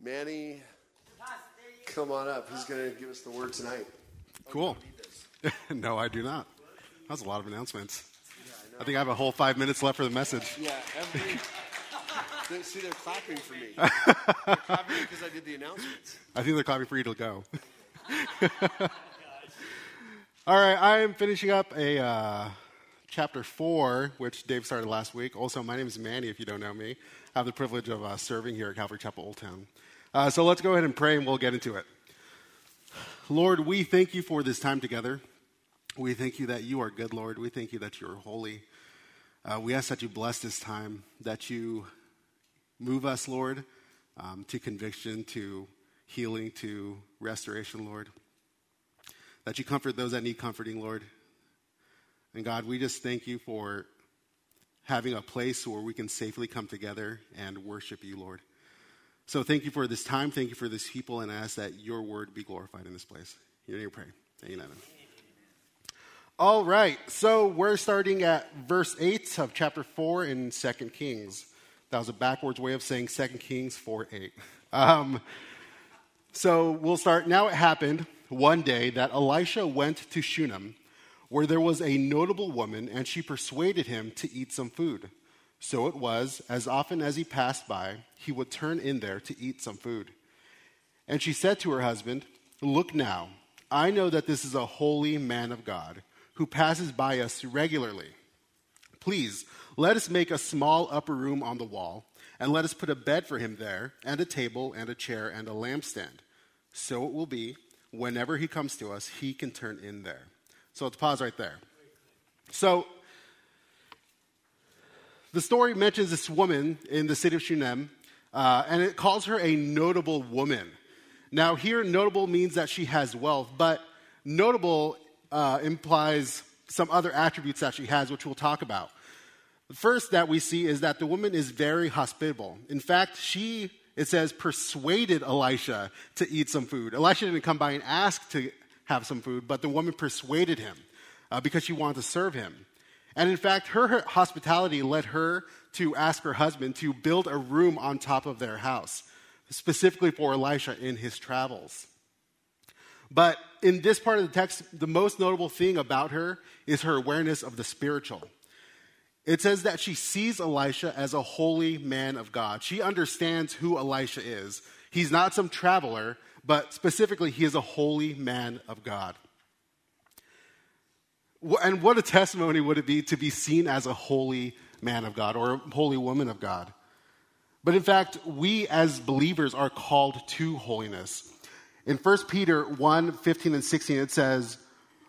Manny, come on up. He's going to give us the word tonight. Cool. no, I do not. That was a lot of announcements. I think I have a whole five minutes left for the message. Yeah, every. they, see, they're clapping for me. they're clapping because I did the announcements. I think they're clapping for you to go. All right, I am finishing up a uh, chapter four, which Dave started last week. Also, my name is Manny. If you don't know me, I have the privilege of uh, serving here at Calvary Chapel Old Town. Uh, so let's go ahead and pray, and we'll get into it. Lord, we thank you for this time together. We thank you that you are good, Lord. We thank you that you are holy. Uh, we ask that you bless this time, that you move us, Lord, um, to conviction, to healing, to restoration, Lord. That you comfort those that need comforting, Lord. And God, we just thank you for having a place where we can safely come together and worship you, Lord. So thank you for this time. Thank you for this people, and I ask that your word be glorified in this place. Your name, pray. Amen. All right, so we're starting at verse 8 of chapter 4 in 2 Kings. That was a backwards way of saying 2 Kings 4 8. Um, so we'll start. Now it happened one day that Elisha went to Shunem, where there was a notable woman, and she persuaded him to eat some food. So it was, as often as he passed by, he would turn in there to eat some food. And she said to her husband, Look now, I know that this is a holy man of God who passes by us regularly. Please, let us make a small upper room on the wall, and let us put a bed for him there, and a table, and a chair, and a lampstand. So it will be, whenever he comes to us, he can turn in there. So let's pause right there. So, the story mentions this woman in the city of Shunem, uh, and it calls her a notable woman. Now, here, notable means that she has wealth, but notable uh, implies some other attributes that she has, which we'll talk about. The first that we see is that the woman is very hospitable. In fact, she, it says, persuaded Elisha to eat some food. Elisha didn't come by and ask to have some food, but the woman persuaded him uh, because she wanted to serve him. And in fact, her, hospitality led her to ask her husband to build a room on top of their house, specifically for Elisha in his travels. But in this part of the text, the most notable thing about her is her awareness of the spiritual. It says that she sees Elisha as a holy man of God. She understands who Elisha is. He's not some traveler, but specifically, he is a holy man of God. And what a testimony would it be to be seen as a holy man of God or a holy woman of God? But in fact, we as believers are called to holiness. In 1 Peter 1 15 and 16, it says,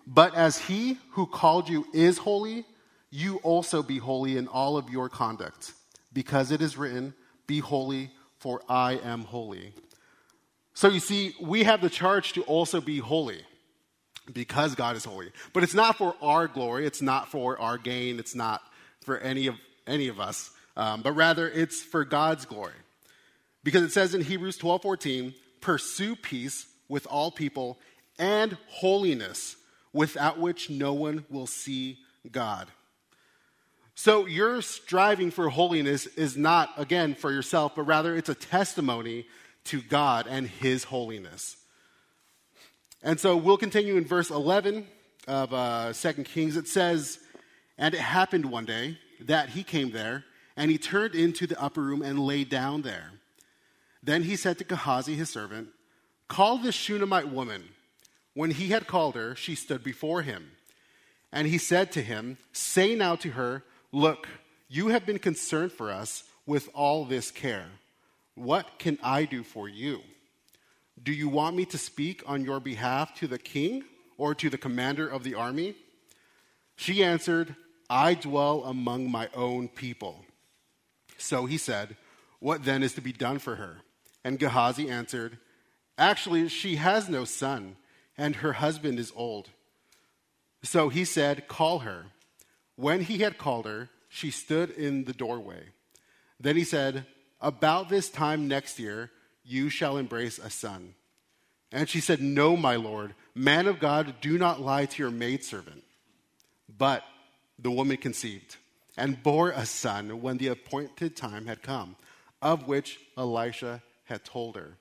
But as he who called you is holy, you also be holy in all of your conduct, because it is written, Be holy, for I am holy. So you see, we have the charge to also be holy because God is holy. But it's not for our glory, it's not for our gain, it's not for any of, any of us, um, but rather it's for God's glory. Because it says in Hebrews 12 14, pursue peace with all people and holiness, without which no one will see God. So, your striving for holiness is not, again, for yourself, but rather it's a testimony to God and His holiness. And so we'll continue in verse 11 of uh, 2 Kings. It says, And it happened one day that he came there, and he turned into the upper room and lay down there. Then he said to Gehazi, his servant, Call this Shunammite woman. When he had called her, she stood before him. And he said to him, Say now to her, Look, you have been concerned for us with all this care. What can I do for you? Do you want me to speak on your behalf to the king or to the commander of the army? She answered, I dwell among my own people. So he said, What then is to be done for her? And Gehazi answered, Actually, she has no son, and her husband is old. So he said, Call her. When he had called her, she stood in the doorway. Then he said, About this time next year, you shall embrace a son. And she said, No, my lord, man of God, do not lie to your maidservant. But the woman conceived and bore a son when the appointed time had come, of which Elisha had told her.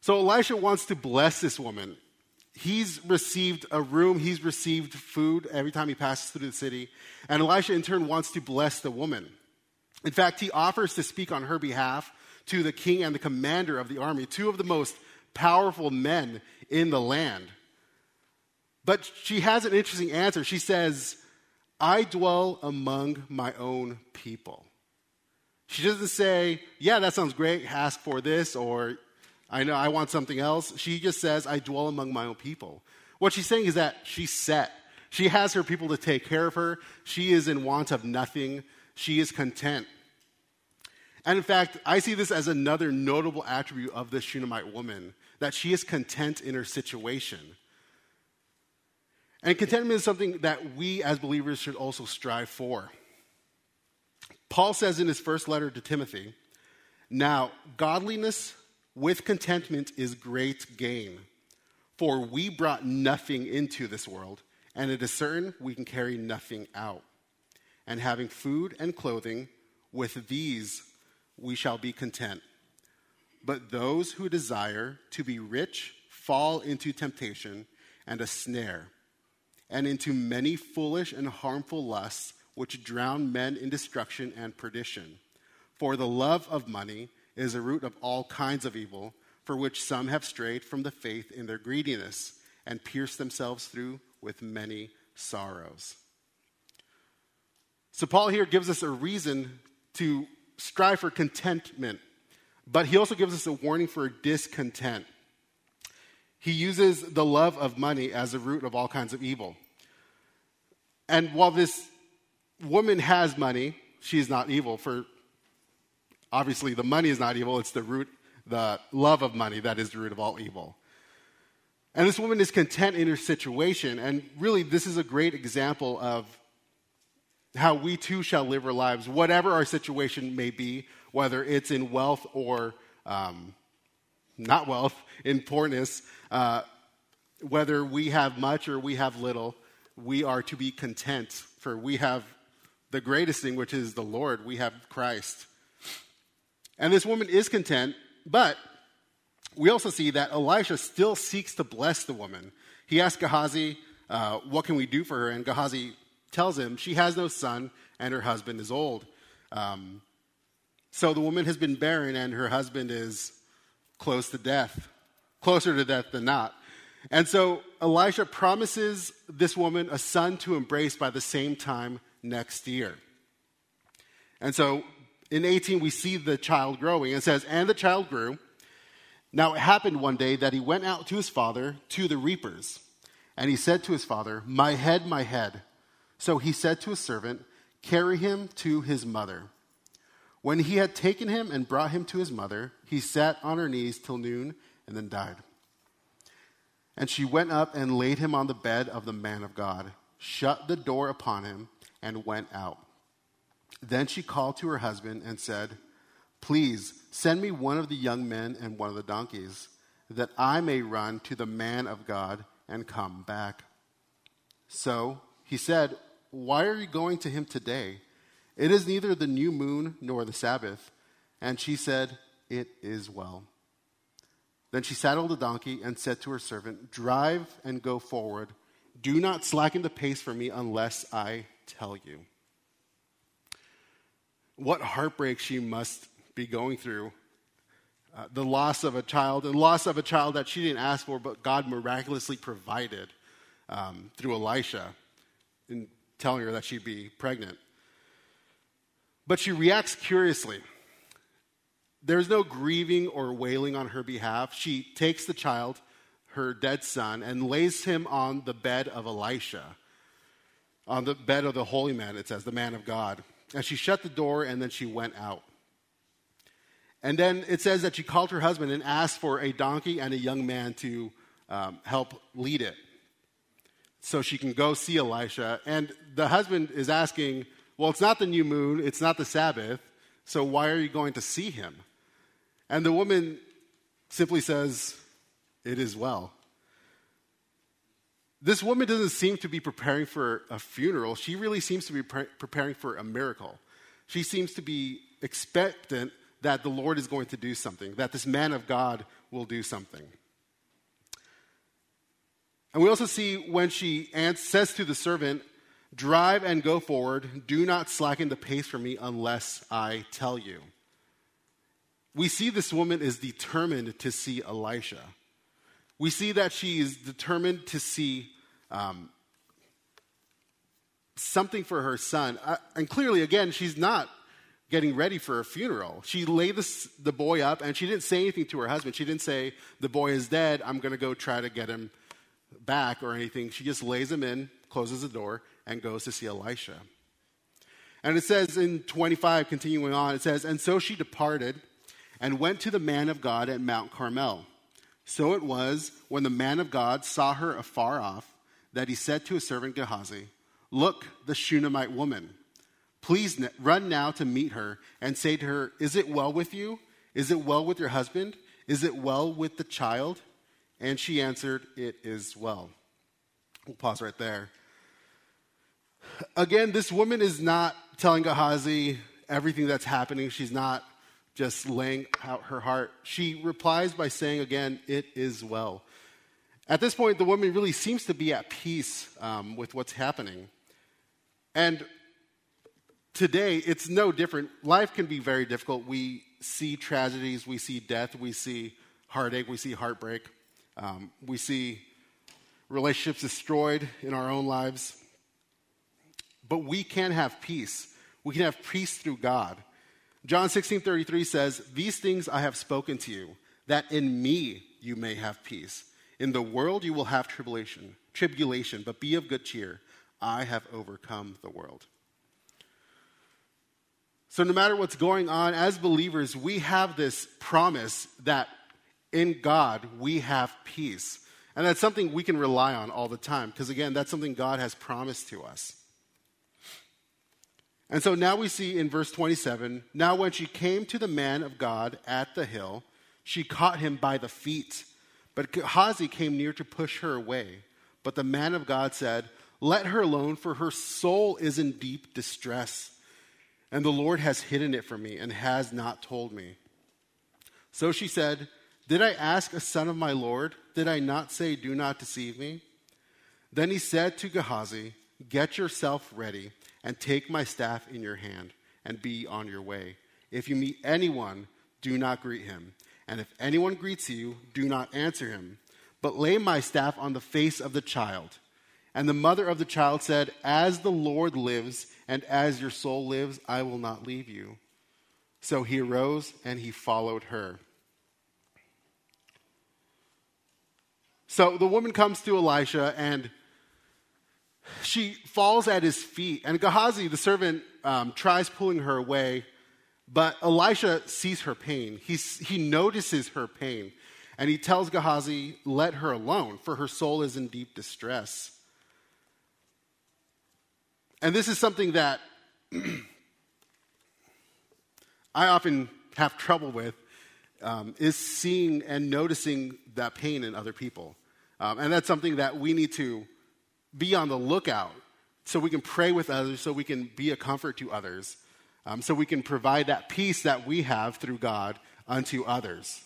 So Elisha wants to bless this woman. He's received a room, he's received food every time he passes through the city. And Elisha, in turn, wants to bless the woman. In fact, he offers to speak on her behalf to the king and the commander of the army, two of the most powerful men in the land. But she has an interesting answer. She says, I dwell among my own people. She doesn't say, Yeah, that sounds great, ask for this, or I know I want something else. She just says, I dwell among my own people. What she's saying is that she's set. She has her people to take care of her. She is in want of nothing. She is content. And in fact, I see this as another notable attribute of this Shunammite woman that she is content in her situation. And contentment is something that we as believers should also strive for. Paul says in his first letter to Timothy, Now, godliness with contentment is great gain, for we brought nothing into this world, and it is certain we can carry nothing out. And having food and clothing, with these we shall be content. But those who desire to be rich fall into temptation and a snare, and into many foolish and harmful lusts, which drown men in destruction and perdition. For the love of money is a root of all kinds of evil, for which some have strayed from the faith in their greediness and pierced themselves through with many sorrows. So, Paul here gives us a reason to strive for contentment, but he also gives us a warning for discontent. He uses the love of money as a root of all kinds of evil. And while this woman has money, she is not evil. For obviously, the money is not evil, it's the root, the love of money that is the root of all evil. And this woman is content in her situation. And really, this is a great example of how we too shall live our lives, whatever our situation may be, whether it's in wealth or um, not wealth, in poorness, uh, whether we have much or we have little, we are to be content, for we have the greatest thing, which is the Lord. We have Christ. And this woman is content, but we also see that Elisha still seeks to bless the woman. He asks Gehazi, uh, What can we do for her? And Gehazi tells him she has no son and her husband is old. Um, so the woman has been barren and her husband is close to death, closer to death than not. And so Elisha promises this woman a son to embrace by the same time next year. And so in 18, we see the child growing. It says, And the child grew. Now it happened one day that he went out to his father to the reapers. And he said to his father, My head, my head. So he said to his servant, Carry him to his mother. When he had taken him and brought him to his mother, he sat on her knees till noon and then died. And she went up and laid him on the bed of the man of God, shut the door upon him, and went out. Then she called to her husband and said, Please send me one of the young men and one of the donkeys, that I may run to the man of God and come back. So he said, Why are you going to him today? It is neither the new moon nor the Sabbath. And she said, It is well. Then she saddled the donkey and said to her servant, Drive and go forward. Do not slacken the pace for me unless I tell you. What heartbreak she must be going through. Uh, the loss of a child, the loss of a child that she didn't ask for, but God miraculously provided um, through Elisha in telling her that she'd be pregnant. But she reacts curiously. There's no grieving or wailing on her behalf. She takes the child, her dead son, and lays him on the bed of Elisha on the bed of the holy man, it says, the man of God. And she shut the door and then she went out. And then it says that she called her husband and asked for a donkey and a young man to um, help lead it so she can go see Elisha. And the husband is asking, Well, it's not the new moon, it's not the Sabbath, so why are you going to see him? And the woman simply says, It is well. This woman doesn't seem to be preparing for a funeral. She really seems to be pre- preparing for a miracle. She seems to be expectant that the Lord is going to do something, that this man of God will do something. And we also see when she says to the servant, Drive and go forward. Do not slacken the pace for me unless I tell you. We see this woman is determined to see Elisha. We see that she is determined to see um, something for her son. Uh, and clearly, again, she's not getting ready for a funeral. She laid this, the boy up and she didn't say anything to her husband. She didn't say, The boy is dead. I'm going to go try to get him back or anything. She just lays him in, closes the door, and goes to see Elisha. And it says in 25, continuing on, it says, And so she departed and went to the man of God at Mount Carmel. So it was when the man of God saw her afar off that he said to his servant Gehazi, Look, the Shunammite woman. Please run now to meet her and say to her, Is it well with you? Is it well with your husband? Is it well with the child? And she answered, It is well. We'll pause right there. Again, this woman is not telling Gehazi everything that's happening. She's not just laying out her heart. She replies by saying again, It is well. At this point, the woman really seems to be at peace um, with what's happening. And today, it's no different. Life can be very difficult. We see tragedies, we see death, we see heartache, we see heartbreak. Um, we see relationships destroyed in our own lives. But we can have peace. We can have peace through God. John 16 33 says, These things I have spoken to you, that in me you may have peace. In the world you will have tribulation, tribulation, but be of good cheer. I have overcome the world. So, no matter what's going on, as believers, we have this promise that in God, we have peace. And that's something we can rely on all the time, because again, that's something God has promised to us. And so now we see in verse 27 now when she came to the man of God at the hill, she caught him by the feet. But Gehazi came near to push her away. But the man of God said, Let her alone, for her soul is in deep distress. And the Lord has hidden it from me and has not told me. So she said, did I ask a son of my Lord? Did I not say, Do not deceive me? Then he said to Gehazi, Get yourself ready and take my staff in your hand and be on your way. If you meet anyone, do not greet him. And if anyone greets you, do not answer him, but lay my staff on the face of the child. And the mother of the child said, As the Lord lives, and as your soul lives, I will not leave you. So he arose and he followed her. So the woman comes to Elisha and she falls at his feet. And Gehazi, the servant, um, tries pulling her away, but Elisha sees her pain. He's, he notices her pain. And he tells Gehazi, Let her alone, for her soul is in deep distress. And this is something that I often have trouble with um, is seeing and noticing that pain in other people. Um, and that's something that we need to be on the lookout so we can pray with others, so we can be a comfort to others, um, so we can provide that peace that we have through God unto others.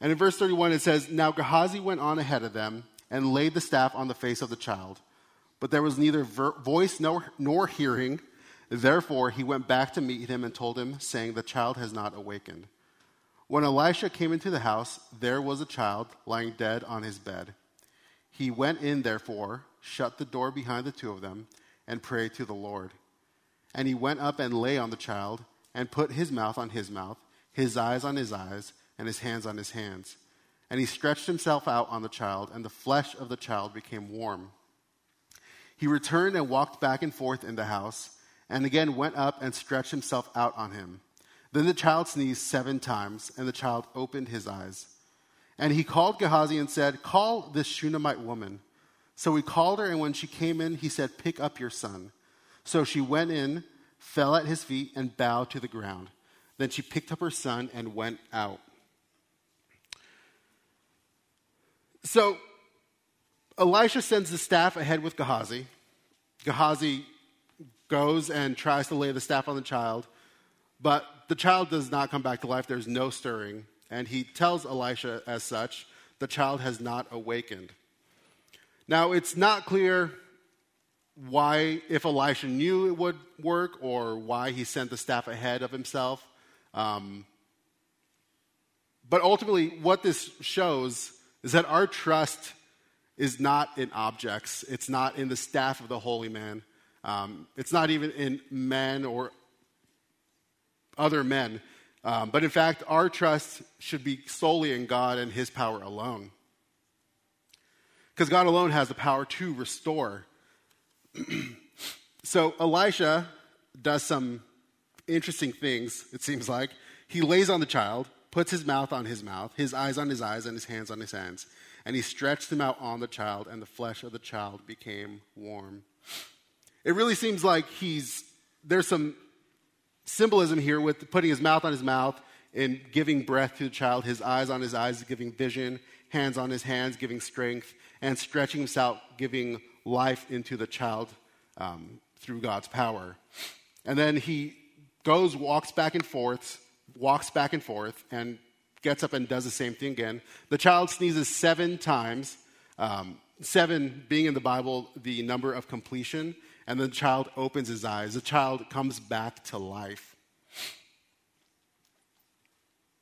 And in verse 31, it says, Now Gehazi went on ahead of them and laid the staff on the face of the child. But there was neither voice nor, nor hearing Therefore, he went back to meet him and told him, saying, The child has not awakened. When Elisha came into the house, there was a child lying dead on his bed. He went in, therefore, shut the door behind the two of them, and prayed to the Lord. And he went up and lay on the child, and put his mouth on his mouth, his eyes on his eyes, and his hands on his hands. And he stretched himself out on the child, and the flesh of the child became warm. He returned and walked back and forth in the house and again went up and stretched himself out on him. Then the child sneezed seven times, and the child opened his eyes. And he called Gehazi and said, Call this Shunammite woman. So he called her, and when she came in, he said, Pick up your son. So she went in, fell at his feet, and bowed to the ground. Then she picked up her son and went out. So Elisha sends the staff ahead with Gehazi. Gehazi goes and tries to lay the staff on the child, but the child does not come back to life. There's no stirring. And he tells Elisha as such, the child has not awakened. Now, it's not clear why, if Elisha knew it would work, or why he sent the staff ahead of himself. Um, but ultimately, what this shows is that our trust is not in objects, it's not in the staff of the holy man, um, it's not even in men or other men. Um, but in fact, our trust should be solely in God and His power alone. Because God alone has the power to restore. so Elisha does some interesting things, it seems like. He lays on the child, puts his mouth on his mouth, his eyes on his eyes, and his hands on his hands. And he stretched them out on the child, and the flesh of the child became warm. It really seems like he's, there's some symbolism here with putting his mouth on his mouth and giving breath to the child, his eyes on his eyes, giving vision, hands on his hands, giving strength, and stretching himself, giving life into the child um, through God's power. And then he goes, walks back and forth, walks back and forth, and gets up and does the same thing again. The child sneezes seven times, um, seven being in the Bible the number of completion and the child opens his eyes. The child comes back to life.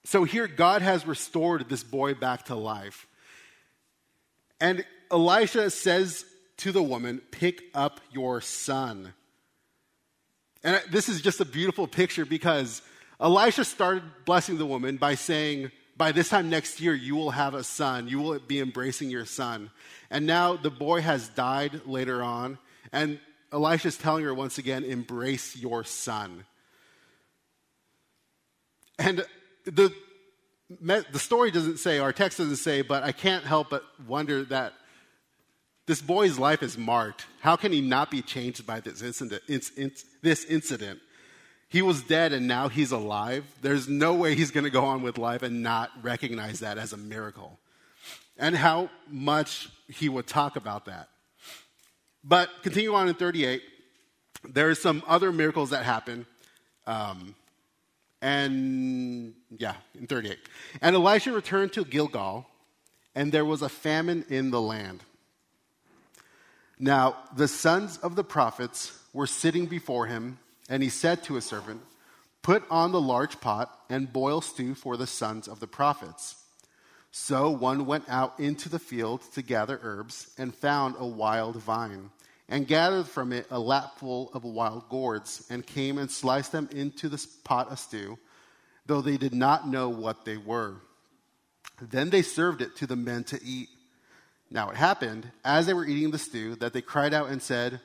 So here, God has restored this boy back to life. And Elisha says to the woman, Pick up your son. And this is just a beautiful picture because Elisha started blessing the woman by saying, By this time next year, you will have a son. You will be embracing your son. And now the boy has died later on. And Elisha is telling her once again, embrace your son. And the, the story doesn't say, our text doesn't say, but I can't help but wonder that this boy's life is marked. How can he not be changed by this incident? This incident? He was dead and now he's alive. There's no way he's going to go on with life and not recognize that as a miracle. And how much he would talk about that. But continue on in 38. There are some other miracles that happen. Um, and yeah, in 38. And Elisha returned to Gilgal, and there was a famine in the land. Now, the sons of the prophets were sitting before him, and he said to his servant, Put on the large pot and boil stew for the sons of the prophets. So one went out into the field to gather herbs and found a wild vine, and gathered from it a lapful of wild gourds, and came and sliced them into the pot of stew, though they did not know what they were. Then they served it to the men to eat. Now it happened, as they were eating the stew, that they cried out and said,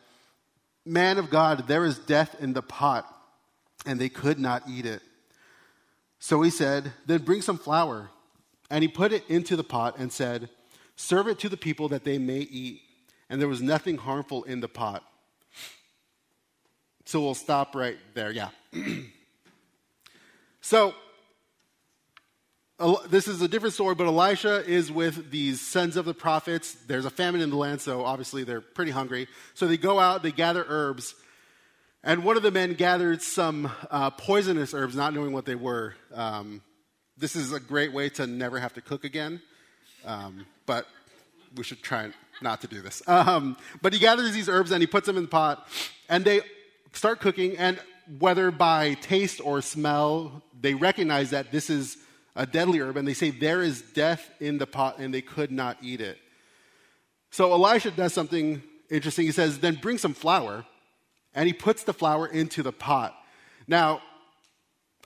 Man of God, there is death in the pot. And they could not eat it. So he said, Then bring some flour and he put it into the pot and said, Serve it to the people that they may eat. And there was nothing harmful in the pot. So we'll stop right there. Yeah. so, this is a different story, but Elisha is with these sons of the prophets. There's a famine in the land, so obviously they're pretty hungry. So they go out, they gather herbs. And one of the men gathered some uh, poisonous herbs, not knowing what they were. Um, this is a great way to never have to cook again, um, but we should try not to do this. Um, but he gathers these herbs and he puts them in the pot, and they start cooking. And whether by taste or smell, they recognize that this is a deadly herb, and they say, There is death in the pot, and they could not eat it. So Elisha does something interesting. He says, Then bring some flour, and he puts the flour into the pot. Now,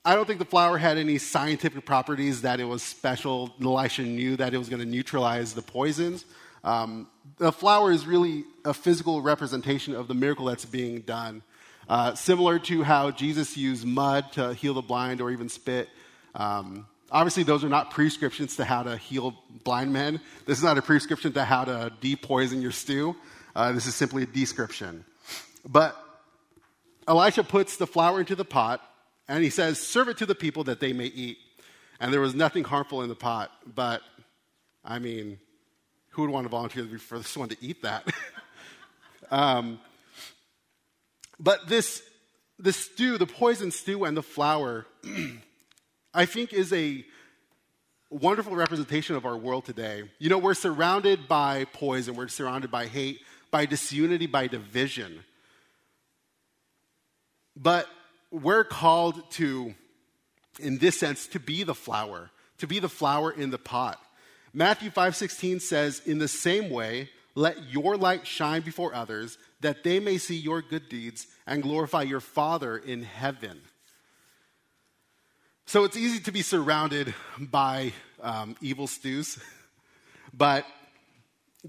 I don't think the flour had any scientific properties that it was special. Elisha knew that it was going to neutralize the poisons. Um, the flour is really a physical representation of the miracle that's being done. Uh, similar to how Jesus used mud to heal the blind or even spit. Um, obviously, those are not prescriptions to how to heal blind men. This is not a prescription to how to depoison your stew. Uh, this is simply a description. But Elisha puts the flour into the pot and he says, Serve it to the people that they may eat. And there was nothing harmful in the pot. But, I mean, who would want to volunteer for this one to eat that? um, But this, the stew, the poison stew and the flour, I think is a wonderful representation of our world today. You know, we're surrounded by poison, we're surrounded by hate, by disunity, by division. But we're called to, in this sense, to be the flour, to be the flour in the pot. Matthew 5:16 says, "In the same way, let your light shine before others, that they may see your good deeds and glorify your Father in heaven." So it's easy to be surrounded by um, evil stews, but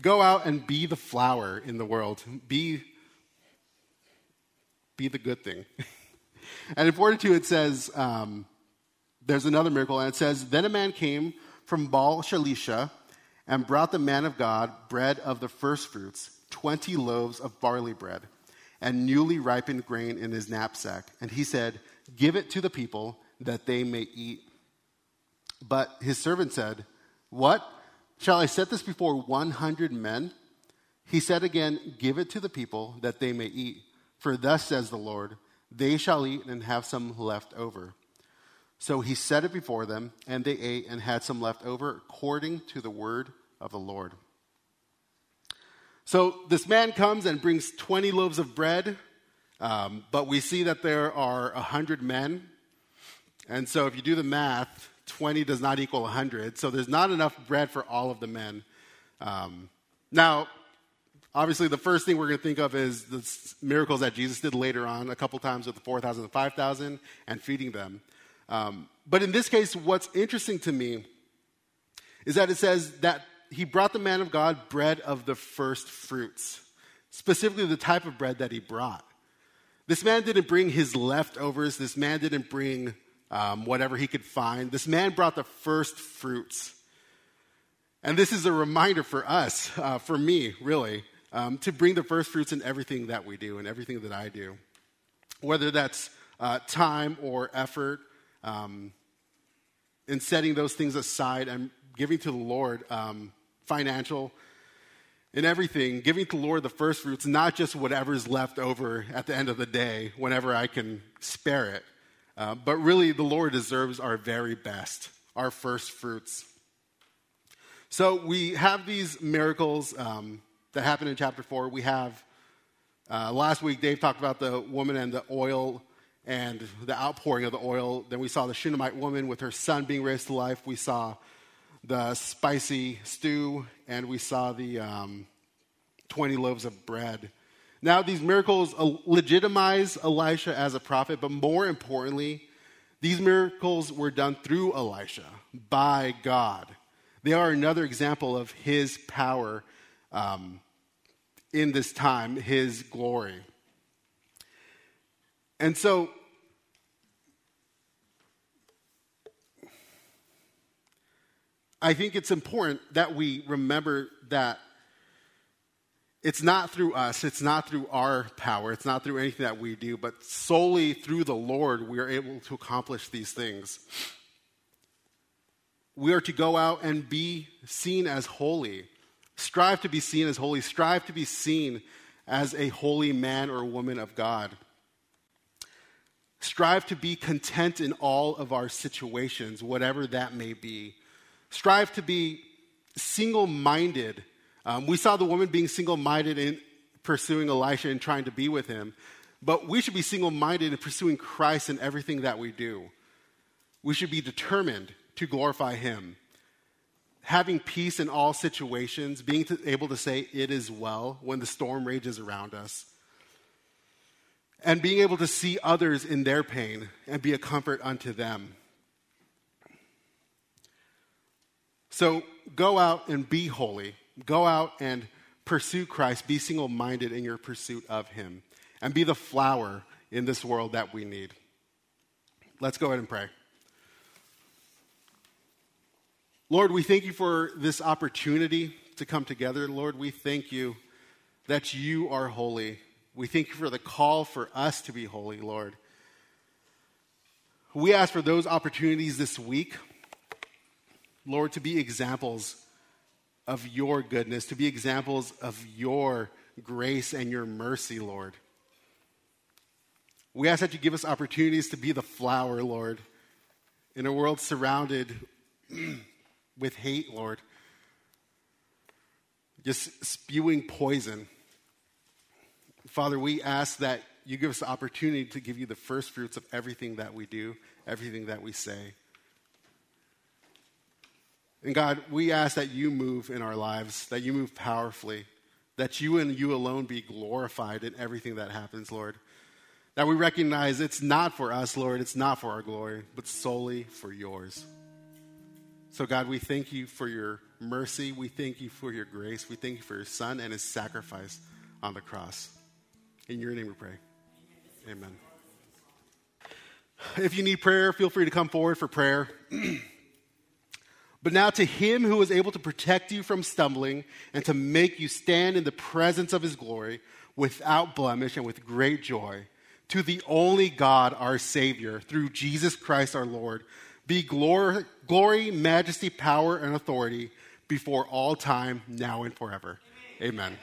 go out and be the flour in the world. Be, be the good thing. and in 42, it says, um, there's another miracle, and it says, Then a man came from Baal Shalisha and brought the man of God bread of the firstfruits, 20 loaves of barley bread, and newly ripened grain in his knapsack. And he said, Give it to the people that they may eat. But his servant said, What? Shall I set this before 100 men? He said again, Give it to the people that they may eat. For thus says the Lord, they shall eat and have some left over. So he set it before them, and they ate and had some left over according to the word of the Lord. So this man comes and brings 20 loaves of bread, um, but we see that there are 100 men. And so if you do the math, 20 does not equal 100. So there's not enough bread for all of the men. Um, now, obviously, the first thing we're going to think of is the miracles that Jesus did later on, a couple times with the 4,000 and 5,000 and feeding them. Um, but in this case, what's interesting to me is that it says that he brought the man of God bread of the first fruits, specifically the type of bread that he brought. This man didn't bring his leftovers, this man didn't bring um, whatever he could find. This man brought the first fruits. And this is a reminder for us, uh, for me, really, um, to bring the first fruits in everything that we do and everything that I do. Whether that's uh, time or effort, um, in setting those things aside and giving to the Lord um, financial in everything, giving to the Lord the first fruits, not just whatever's left over at the end of the day, whenever I can spare it, uh, but really, the Lord deserves our very best, our first fruits. So we have these miracles um, that happened in chapter 4. We have, uh, last week, Dave talked about the woman and the oil and the outpouring of the oil. Then we saw the Shunammite woman with her son being raised to life. We saw the spicy stew, and we saw the um, 20 loaves of bread. Now, these miracles legitimize Elisha as a prophet, but more importantly, these miracles were done through Elisha by God. They are another example of his power um, in this time, his glory. And so, I think it's important that we remember that it's not through us, it's not through our power, it's not through anything that we do, but solely through the Lord we are able to accomplish these things. We are to go out and be seen as holy. Strive to be seen as holy. Strive to be seen as a holy man or woman of God. Strive to be content in all of our situations, whatever that may be. Strive to be single minded um, we saw the woman being single minded in pursuing Elisha and trying to be with him, but we should be single minded in pursuing Christ in everything that we do. We should be determined to glorify him. Having peace in all situations, being able to say, It is well, when the storm rages around us. And being able to see others in their pain and be a comfort unto them. So go out and be holy Go out and pursue Christ. Be single minded in your pursuit of Him. And be the flour in this world that we need. Let's go ahead and pray. Lord, we thank you for this opportunity to come together. Lord, we thank you that you are holy. We thank you for the call for us to be holy, Lord. We ask for those opportunities this week, Lord, to be examples of your goodness, to be examples of your grace and your mercy, Lord. We ask that you give us opportunities to be the flour, Lord, in a world surrounded with hate, Lord, just spewing poison. Father, we ask that you give us the opportunity to give you the first fruits of everything that we do, everything that we say. And God, we ask that you move in our lives, that you move powerfully, that you and you alone be glorified in everything that happens, Lord. That we recognize it's not for us, Lord, it's not for our glory, but solely for yours. So, God, we thank you for your mercy. We thank you for your grace. We thank you for your Son and his sacrifice on the cross. In your name we pray. Amen. If you need prayer, feel free to come forward for prayer. But now to him who is able to protect you from stumbling and to make you stand in the presence of his glory without blemish and with great joy, to the only God, our Savior, through Jesus Christ our Lord, be glory, glory majesty, power, and authority before all time, now and forever. Amen. Amen.